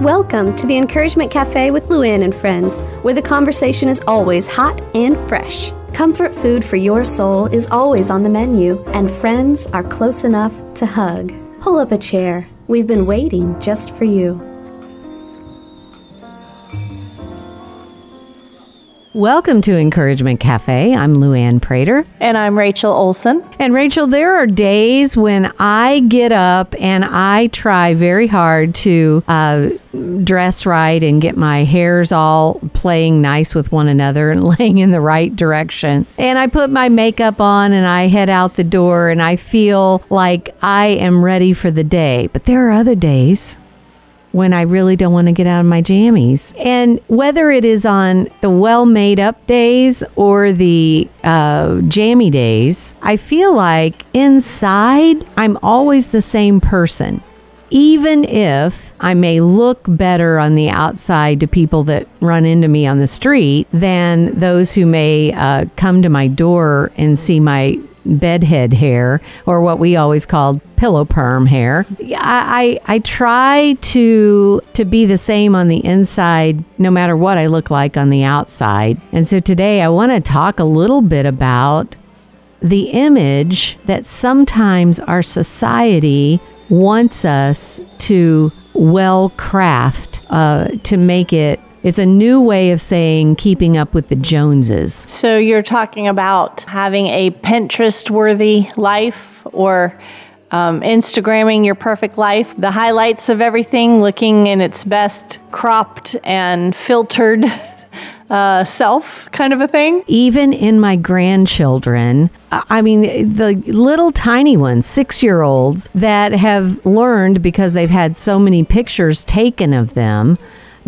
Welcome to the Encouragement Cafe with Luann and friends, where the conversation is always hot and fresh. Comfort food for your soul is always on the menu, and friends are close enough to hug. Pull up a chair. We've been waiting just for you. Welcome to Encouragement Cafe. I'm Luann Prater. And I'm Rachel Olson. And Rachel, there are days when I get up and I try very hard to uh, dress right and get my hairs all playing nice with one another and laying in the right direction. And I put my makeup on and I head out the door and I feel like I am ready for the day. But there are other days when I really don't want to get out of my jammies. And whether it is on the well made up days or the uh, jammy days, I feel like inside I'm always the same person. Even if I may look better on the outside to people that run into me on the street than those who may uh, come to my door and see my bedhead hair, or what we always called pillow perm hair. I, I, I try to to be the same on the inside, no matter what I look like on the outside. And so today I want to talk a little bit about the image that sometimes our society wants us to well craft uh, to make it it's a new way of saying keeping up with the Joneses. So you're talking about having a Pinterest worthy life or um, Instagramming your perfect life, the highlights of everything, looking in its best cropped and filtered uh, self kind of a thing. Even in my grandchildren, I mean, the little tiny ones, six year olds, that have learned because they've had so many pictures taken of them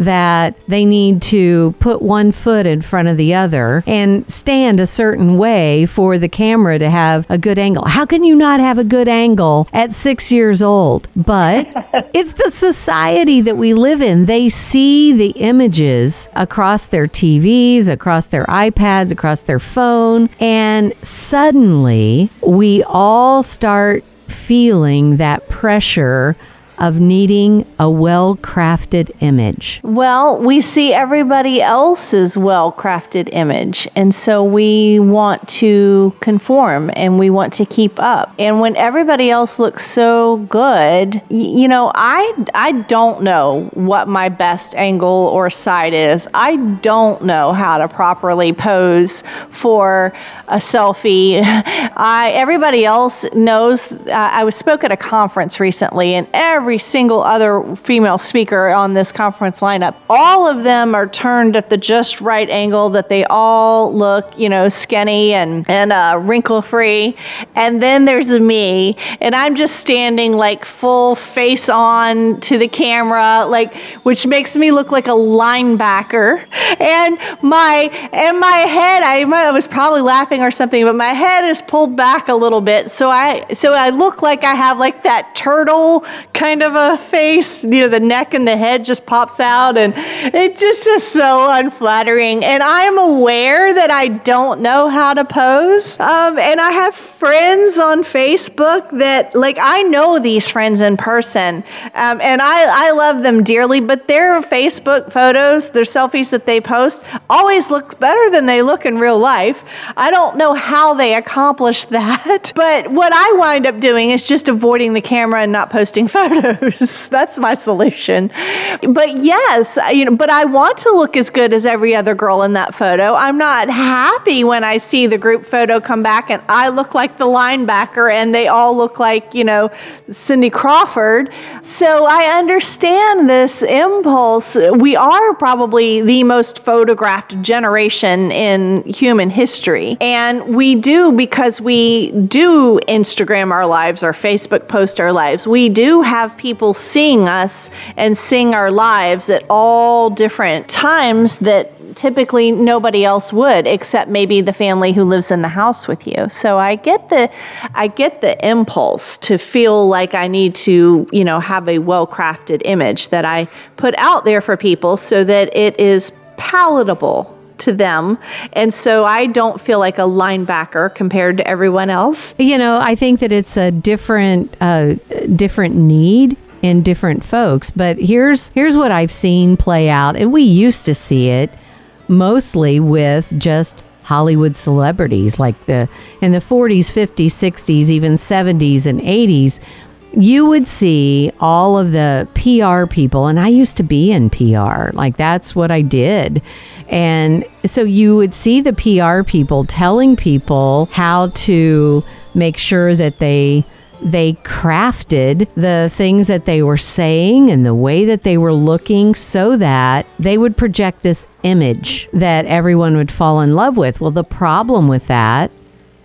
that they need to put one foot in front of the other and stand a certain way for the camera to have a good angle. How can you not have a good angle at six years old? But it's the society that we live in. They see the images across their TVs, across their iPads, across their phone, and suddenly we all start feeling that pressure of needing a well crafted image? Well, we see everybody else's well crafted image. And so we want to conform and we want to keep up. And when everybody else looks so good, you know, I, I don't know what my best angle or side is. I don't know how to properly pose for a selfie. I, everybody else knows. Uh, I was spoke at a conference recently, and every every single other female speaker on this conference lineup. All of them are turned at the just right angle that they all look, you know, skinny and, and uh, wrinkle free. And then there's me, and I'm just standing like full face on to the camera, like, which makes me look like a linebacker. And my, and my head, I, I was probably laughing or something, but my head is pulled back a little bit. So I, so I look like I have like that turtle kind kind of a face. You know, the neck and the head just pops out, and it just is so unflattering. And I'm aware that I don't know how to pose. Um, and I have friends on Facebook that, like, I know these friends in person, um, and I, I love them dearly, but their Facebook photos, their selfies that they post, always look better than they look in real life. I don't know how they accomplish that, but what I wind up doing is just avoiding the camera and not posting photos photos. That's my solution. But yes, you know, but I want to look as good as every other girl in that photo. I'm not happy when I see the group photo come back and I look like the linebacker and they all look like, you know, Cindy Crawford. So I understand this impulse. We are probably the most photographed generation in human history. And we do because we do Instagram our lives or Facebook post our lives. We do have people seeing us and seeing our lives at all different times that typically nobody else would except maybe the family who lives in the house with you. So I get the I get the impulse to feel like I need to, you know, have a well-crafted image that I put out there for people so that it is palatable to them. And so I don't feel like a linebacker compared to everyone else. You know, I think that it's a different uh, different need in different folks. But here's here's what I've seen play out, and we used to see it mostly with just Hollywood celebrities like the in the 40s, 50s, 60s, even 70s and 80s you would see all of the PR people, and I used to be in PR, like that's what I did. And so you would see the PR people telling people how to make sure that they they crafted the things that they were saying and the way that they were looking so that they would project this image that everyone would fall in love with. Well, the problem with that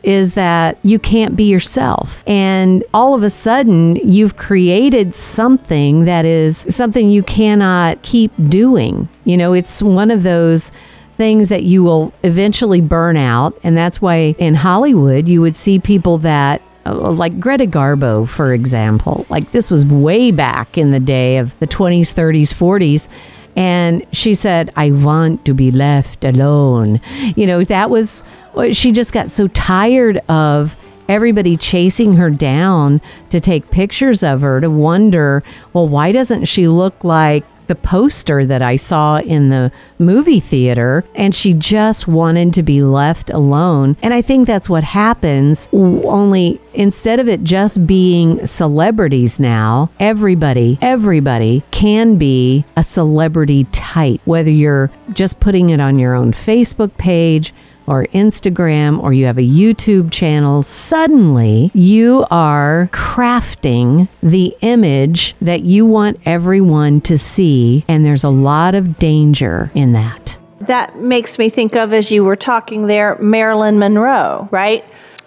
is that you can't be yourself. And all of a sudden, you've created something that is something you cannot keep doing. You know, it's one of those things that you will eventually burn out. And that's why in Hollywood, you would see people that uh, like Greta Garbo, for example. Like this was way back in the day of the 20s, 30s, 40s. And she said, I want to be left alone. You know, that was, she just got so tired of everybody chasing her down to take pictures of her to wonder, well, why doesn't she look like the poster that I saw in the movie theater, and she just wanted to be left alone. And I think that's what happens, only instead of it just being celebrities now, everybody, everybody can be a celebrity type, whether you're just putting it on your own Facebook page or Instagram or you have a YouTube channel, suddenly you are crafting the image that you want everyone to see. And there's a lot of danger in that. That makes me think of, as you were talking there, Marilyn Monroe, right?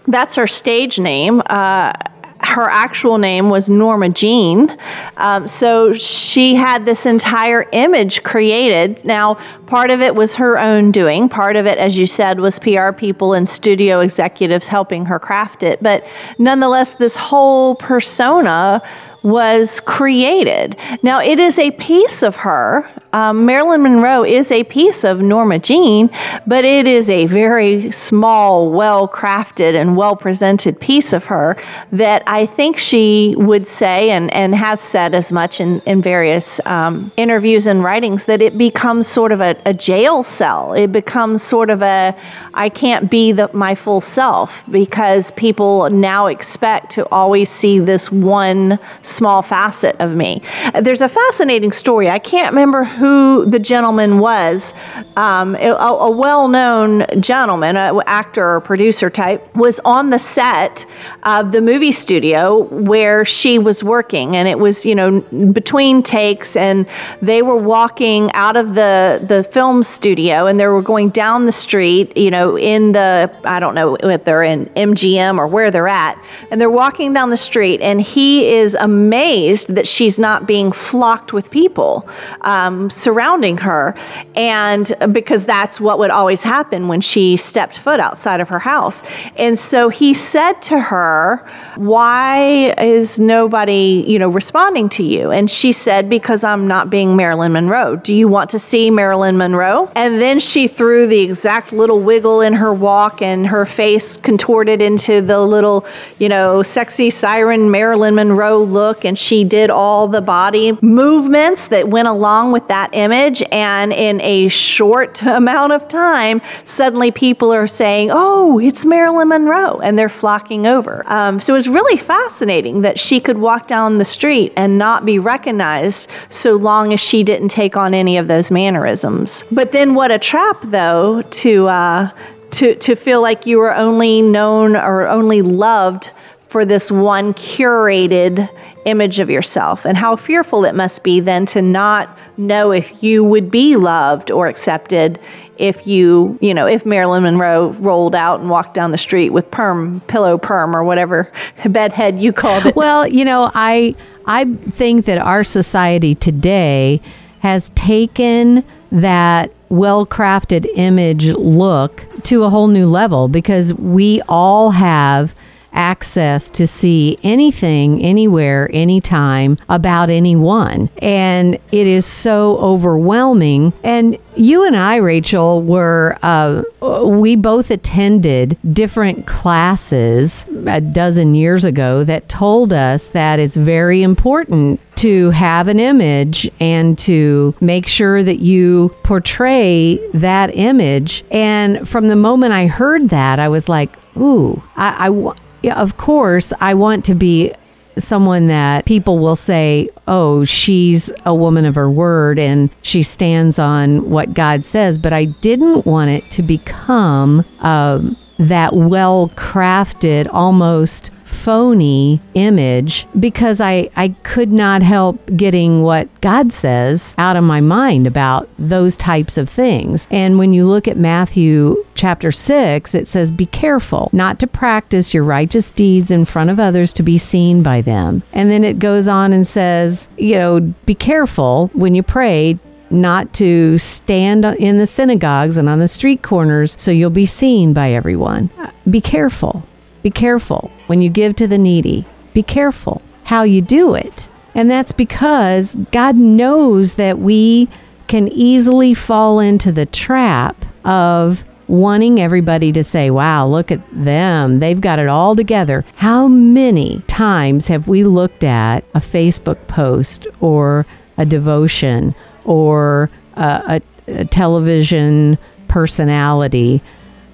That's her stage name. Uh, her actual name was Norma Jean. Um, so she had this entire image created. Now, part of it was her own doing, part of it, as you said, was PR people and studio executives helping her craft it. But nonetheless, this whole persona was created. Now, it is a piece of her. Um, Marilyn Monroe is a piece of Norma Jean, but it is a very small, well crafted, and well presented piece of her that I think she would say, and, and has said as much in, in various um, interviews and writings, that it becomes sort of a, a, jail cell. It becomes sort of a, I can't be the, my full self because people now expect to always see this one small facet of me. There's a fascinating story. I can't remember who the gentleman was. Um, a, a well known gentleman, an actor or producer type, was on the set of the movie studio where she was working. And it was, you know, between takes, and they were walking out of the, the film studio and they were going down the street, you know, in the, I don't know if they're in MGM or where they're at. And they're walking down the street, and he is amazed that she's not being flocked with people um, surrounding her. And because that's what would always happen when she stepped foot outside of her house. And so he said to her, Why is nobody, you know, responding to you? And she said, Because I'm not being Marilyn Monroe. Do you want to see Marilyn Monroe? And then she threw the exact little wiggle in her walk and her face contorted into the little, you know, sexy siren Marilyn Monroe look and she did all the body movements that went along with that image. And in a short amount of time, suddenly people are saying, Oh, it's Marilyn Monroe. And they're flocking over. Um, so it was really fascinating that she could walk down the street and not be recognized so long as she didn't take on any of those mannerisms. But then what a trap, though, to. Uh, to, to feel like you were only known or only loved for this one curated image of yourself and how fearful it must be then to not know if you would be loved or accepted if you, you know, if Marilyn Monroe rolled out and walked down the street with perm, pillow perm or whatever bedhead you called it. Well, you know, I I think that our society today has taken that well-crafted image look to a whole new level because we all have access to see anything, anywhere, anytime about anyone. And it is so overwhelming. And you and I, Rachel, were, uh, we both attended different classes a dozen years ago that told us that it's very important to have an image and to make sure that you portray that image. And from the moment I heard that, I was like, ooh, I, I yeah, of course, I want to be someone that people will say, oh, she's a woman of her word and she stands on what God says. But I didn't want it to become um, that well crafted, almost phony image because I, I could not help getting what God says out of my mind about those types of things. And when you look at Matthew chapter 6, it says, Be careful not to practice your righteous deeds in front of others to be seen by them. And then it goes on and says, You know, be careful when you pray not to stand in the synagogues and on the street corners so you'll be seen by everyone. Be careful. Be careful when you give to the needy. Be careful how you do it. And that's because God knows that we can easily fall into the trap of wanting everybody to say, wow, look at them. They've got it all together. How many times have we looked at a Facebook post or a devotion or a, a, a television personality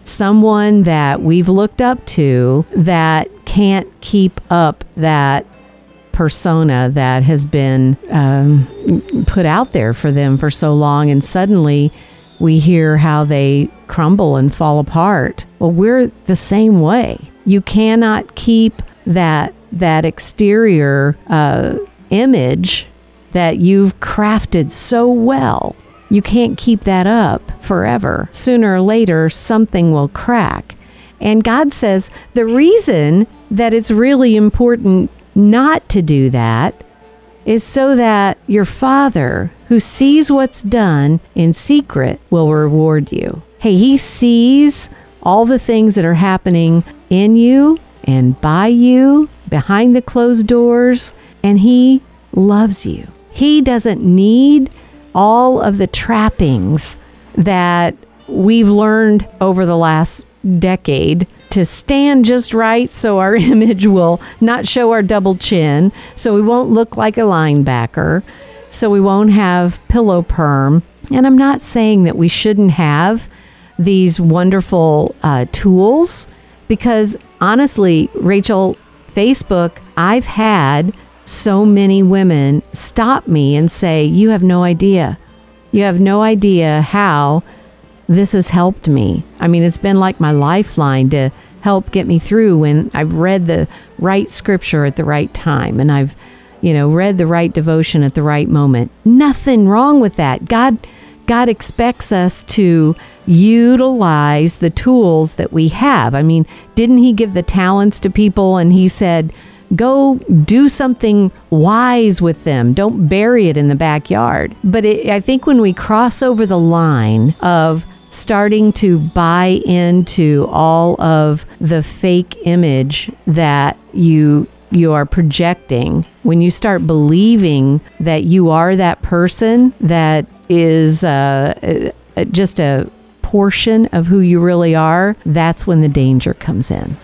someone that we've looked up to that can't keep up that persona that has been um, put out there for them for so long, and suddenly we hear how they crumble and fall apart. Well, we're the same way. You cannot keep that that exterior uh, image that you've crafted so well you can't keep that up forever. Sooner or later, something will crack. And God says the reason that it's really important not to do that is so that your Father, who sees what's done in secret, will reward you. Hey, He sees all the things that are happening in you and by you, behind the closed doors, and He loves you. He doesn't need all of the trappings that we've learned over the last decade to stand just right so our image will not show our double chin, so we won't look like a linebacker, so we won't have pillow perm. And I'm not saying that we shouldn't have these wonderful uh, tools because honestly, Rachel, Facebook, I've had so many women stop me and say, You have no idea. You have no idea how this has helped me. I mean, it's been like my lifeline to help get me through when I've read the right scripture at the right time and I've, you know, read the right devotion at the right moment. Nothing wrong with that. God God expects us to utilize the tools that we have. I mean, didn't he give the talents to people and he said, go do something wise with them. Don't bury it in the backyard. But it, I think when we cross over the line of starting to buy into all of the fake image that you you are projecting when you start believing that you are that person that is uh, uh just a portion of who you really are that's when the danger comes in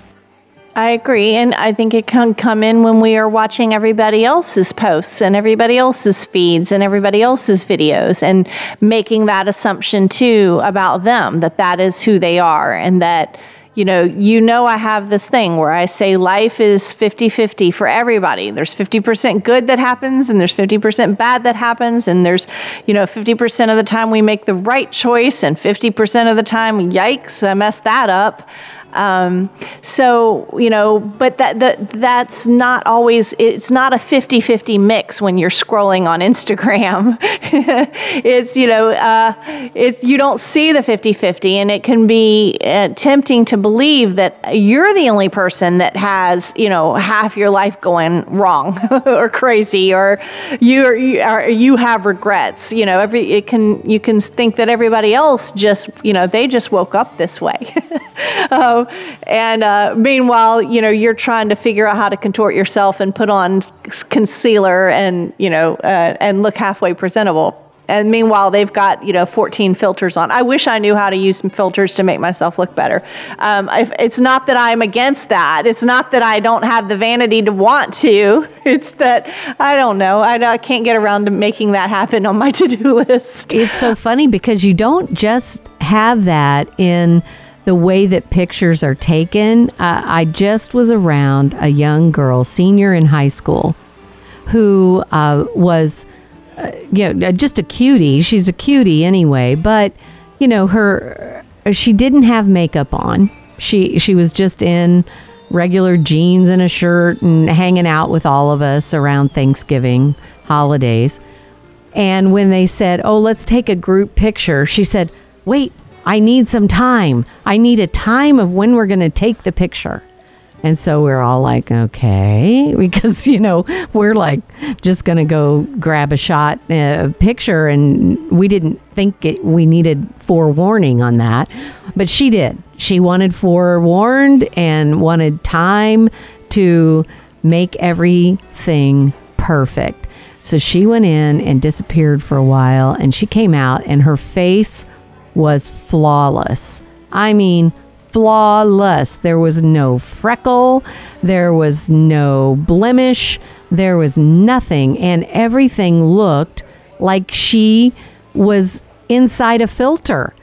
I agree. And I think it can come in when we are watching everybody else's posts and everybody else's feeds and everybody else's videos and making that assumption too about them that that is who they are and that you know, you know, I have this thing where I say life is 50 50 for everybody. There's 50% good that happens, and there's 50% bad that happens, and there's, you know, 50% of the time we make the right choice, and 50% of the time, yikes, I messed that up. Um, so, you know, but that, that that's not always, it's not a 50 50 mix when you're scrolling on Instagram. it's, you know, uh, it's, you don't see the 50 50, and it can be uh, tempting to believe that you're the only person that has, you know, half your life going wrong or crazy, or you, are, you, are, you have regrets. You know, every, it can, you can think that everybody else just, you know, they just woke up this way. um, and uh, meanwhile, you know, you're trying to figure out how to contort yourself and put on concealer and, you know, uh, and look halfway presentable. And meanwhile, they've got, you know, 14 filters on. I wish I knew how to use some filters to make myself look better. Um, I, it's not that I'm against that. It's not that I don't have the vanity to want to. It's that I don't know. I, I can't get around to making that happen on my to do list. It's so funny because you don't just have that in the way that pictures are taken. Uh, I just was around a young girl, senior in high school, who uh, was, uh, you know, just a cutie. She's a cutie anyway, but you know, her she didn't have makeup on. She she was just in regular jeans and a shirt and hanging out with all of us around Thanksgiving holidays. And when they said, "Oh, let's take a group picture," she said, "Wait, I need some time. I need a time of when we're going to take the picture. And so we're all like, okay, because, you know, we're like just going to go grab a shot, a uh, picture, and we didn't think it, we needed forewarning on that. But she did. She wanted forewarned and wanted time to make everything perfect. So she went in and disappeared for a while, and she came out, and her face was flawless. I mean, flawless. There was no freckle, there was no blemish, there was nothing, and everything looked like she was inside a filter.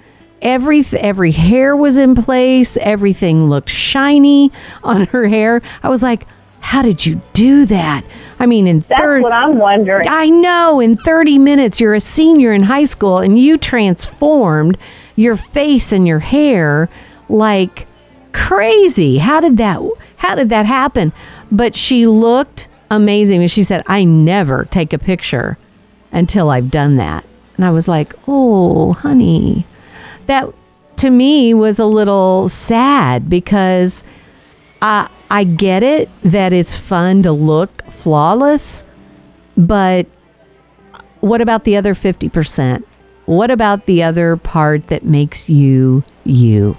Every every hair was in place, everything looked shiny on her hair. I was like, how did you do that? I mean, in That's what I'm wondering. I know. In 30 minutes, you're a senior in high school and you transformed your face and your hair like crazy. How did that how did that happen? But she looked amazing and she said, "I never take a picture until I've done that." And I was like, "Oh, honey." That to me was a little sad because I I get it that it's fun to look flawless, but what about the other 50%? What about the other part that makes you you?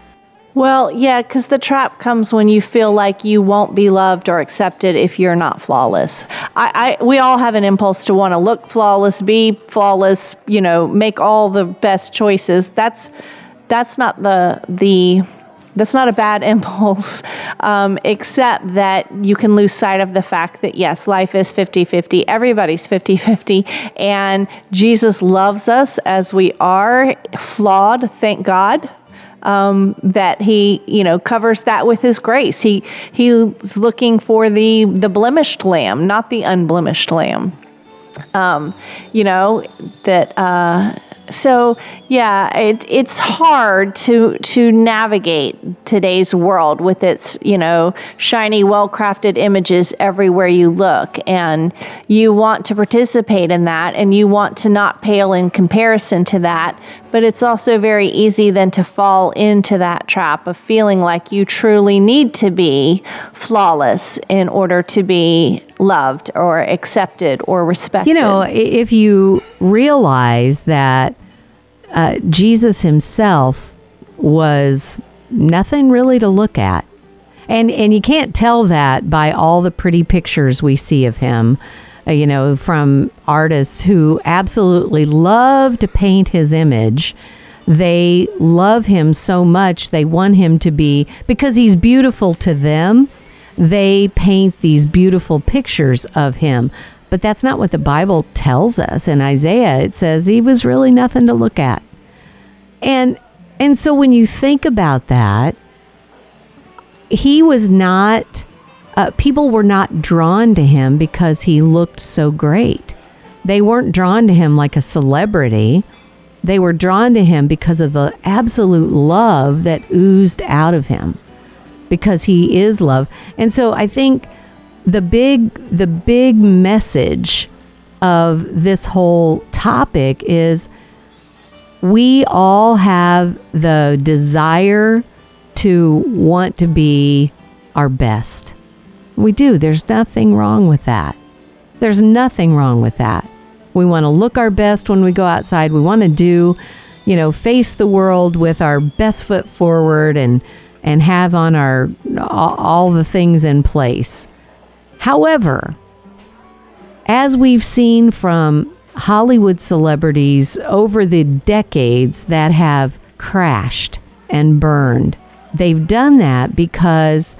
Well, yeah, because the trap comes when you feel like you won't be loved or accepted if you're not flawless. I, I we all have an impulse to want to look flawless, be flawless, you know, make all the best choices. That's that's not the the that's not a bad impulse, um, except that you can lose sight of the fact that, yes, life is 50 50. Everybody's 50 50. And Jesus loves us as we are, flawed, thank God. Um, that he, you know, covers that with his grace. He he's looking for the the blemished lamb, not the unblemished lamb. Um, you know that uh, so yeah, it, it's hard to to navigate today's world with its you know shiny, well crafted images everywhere you look, and you want to participate in that, and you want to not pale in comparison to that. But it's also very easy then to fall into that trap of feeling like you truly need to be flawless in order to be loved or accepted or respected. You know, if you realize that uh, Jesus himself was nothing really to look at. And, and you can't tell that by all the pretty pictures we see of him, uh, you know, from artists who absolutely love to paint his image. They love him so much, they want him to be, because he's beautiful to them, they paint these beautiful pictures of him. But that's not what the Bible tells us. In Isaiah, it says he was really nothing to look at. And and so when you think about that, he was not uh, people were not drawn to him because he looked so great. They weren't drawn to him like a celebrity. They were drawn to him because of the absolute love that oozed out of him because he is love. And so I think the big the big message of this whole topic is we all have the desire to want to be our best. We do. There's nothing wrong with that. There's nothing wrong with that. We want to look our best when we go outside. We want to do, you know, face the world with our best foot forward and and have on our all, all the things in place. However, as we've seen from Hollywood celebrities over the decades that have crashed and burned, they've done that because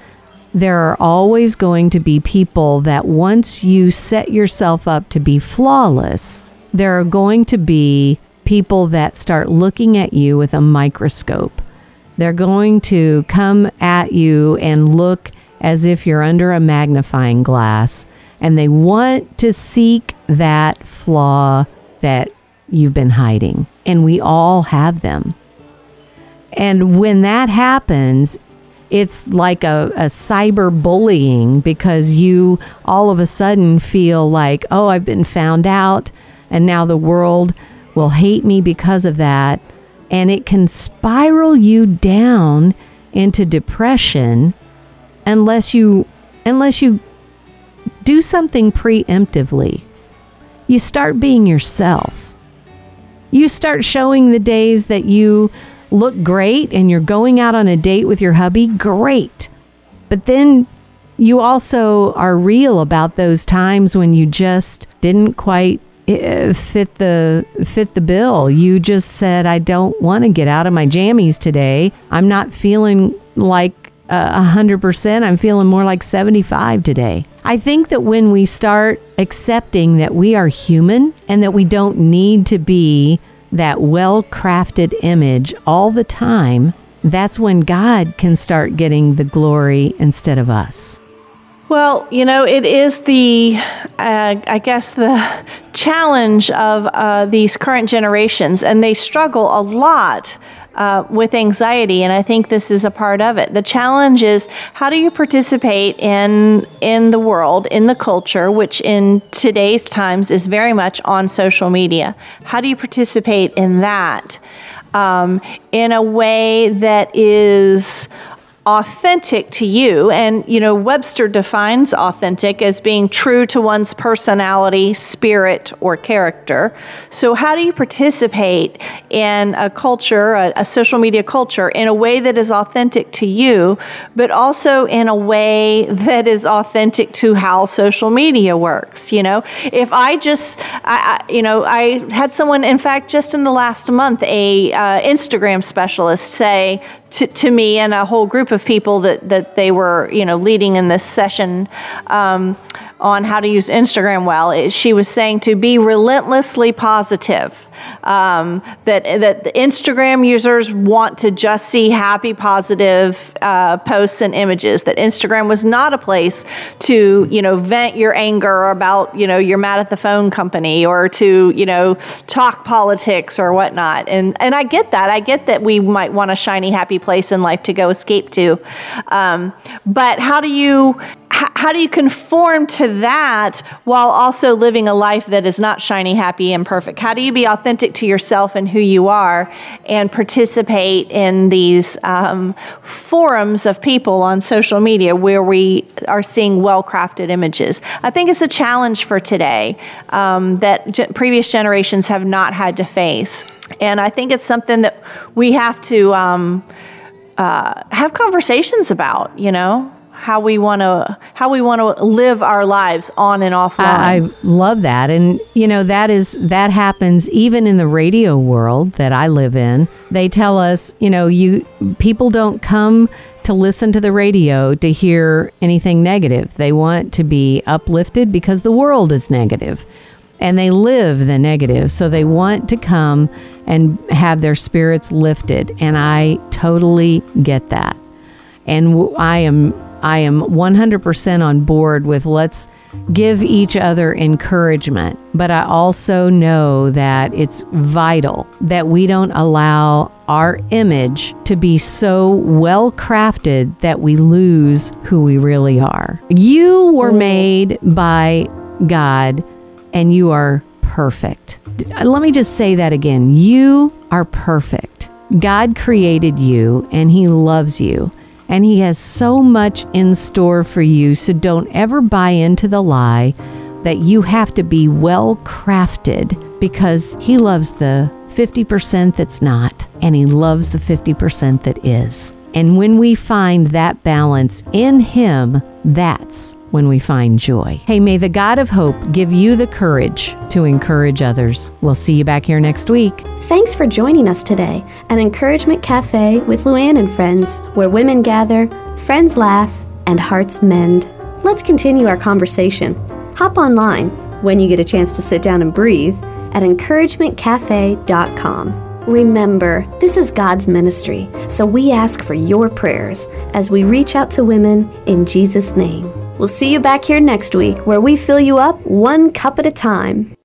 there are always going to be people that once you set yourself up to be flawless, there are going to be people that start looking at you with a microscope. They're going to come at you and look as if you're under a magnifying glass, and they want to seek that flaw that you've been hiding. And we all have them. And when that happens, it's like a, a cyber bullying because you all of a sudden feel like, oh, I've been found out, and now the world will hate me because of that. And it can spiral you down into depression unless you unless you do something preemptively. You start being yourself. You start showing the days that you look great and you're going out on a date with your hubby, great. But then you also are real about those times when you just didn't quite eh, fit the fit the bill. You just said I don't want to get out of my jammies today. I'm not feeling like hundred percent. I'm feeling more like 75 today. I think that when we start accepting that we are human and that we don't need to be that well crafted image all the time, that's when God can start getting the glory instead of us. Well, you know, it is the, uh, I guess, the challenge of uh, these current generations, and they struggle a lot uh, with anxiety, and I think this is a part of it. The challenge is how do you participate in in the world, in the culture, which in today's times is very much on social media. How do you participate in that um, in a way that is authentic to you. And, you know, Webster defines authentic as being true to one's personality, spirit, or character. So, how do you participate in a culture, a, a, social media culture, in a way that is authentic to you, but also in a way that is authentic to how social media works? You know, if I just, I, I you know, I had someone, in fact, just in the last month, a uh, Instagram specialist say to, to me and a whole group of people that, that they were, you know, leading in this session. Um, on how to use Instagram well. She was saying to be relentlessly positive um, that that the Instagram users want to just see happy, positive uh, posts and images. That Instagram was not a place to you know vent your anger about you know you're mad at the phone company or to you know talk politics or whatnot. And and I get that. I get that we might want a shiny, happy place in life to go escape to. Um, but how do you how do you conform to that while also living a life that is not shiny, happy, and perfect? How do you be authentic to yourself and who you are and participate in these um, forums of people on social media where we are seeing well crafted images? I think it's a challenge for today um, that ge- previous generations have not had to face. And I think it's something that we have to um, uh, have conversations about, you know? How we want to how we want to live our lives on and offline. I, I love that, and you know that is that happens even in the radio world that I live in. They tell us, you know, you people don't come to listen to the radio to hear anything negative. They want to be uplifted because the world is negative and they live the negative. So they want to come and have their spirits lifted. And I totally get that. And I am I am 100% on board with let's give each other encouragement. But I also know that it's vital that we don't allow our image to be so well crafted that we lose who we really are. You were made by God and you are perfect. Let me just say that again. You are perfect. God created you and He loves you and He has so much in store for you. So don't ever buy into the lie that you have to be well crafted because He loves the 50% that's not, and He loves the 50% that is. And when we find that balance in Him, that's when we find joy. Hey, may the God of hope give you the courage to encourage others. We'll see you back here next week. Thanks for joining us today at Encouragement Cafe with Luann and friends, where women gather, friends laugh, and hearts mend. Let's continue our conversation. Hop online when you get a chance to sit down and breathe at encouragementcafe.com. Remember, this is God's ministry, so we ask for your prayers as we reach out to women in Jesus' name. We'll see you back here next week where we fill you up one cup at a time.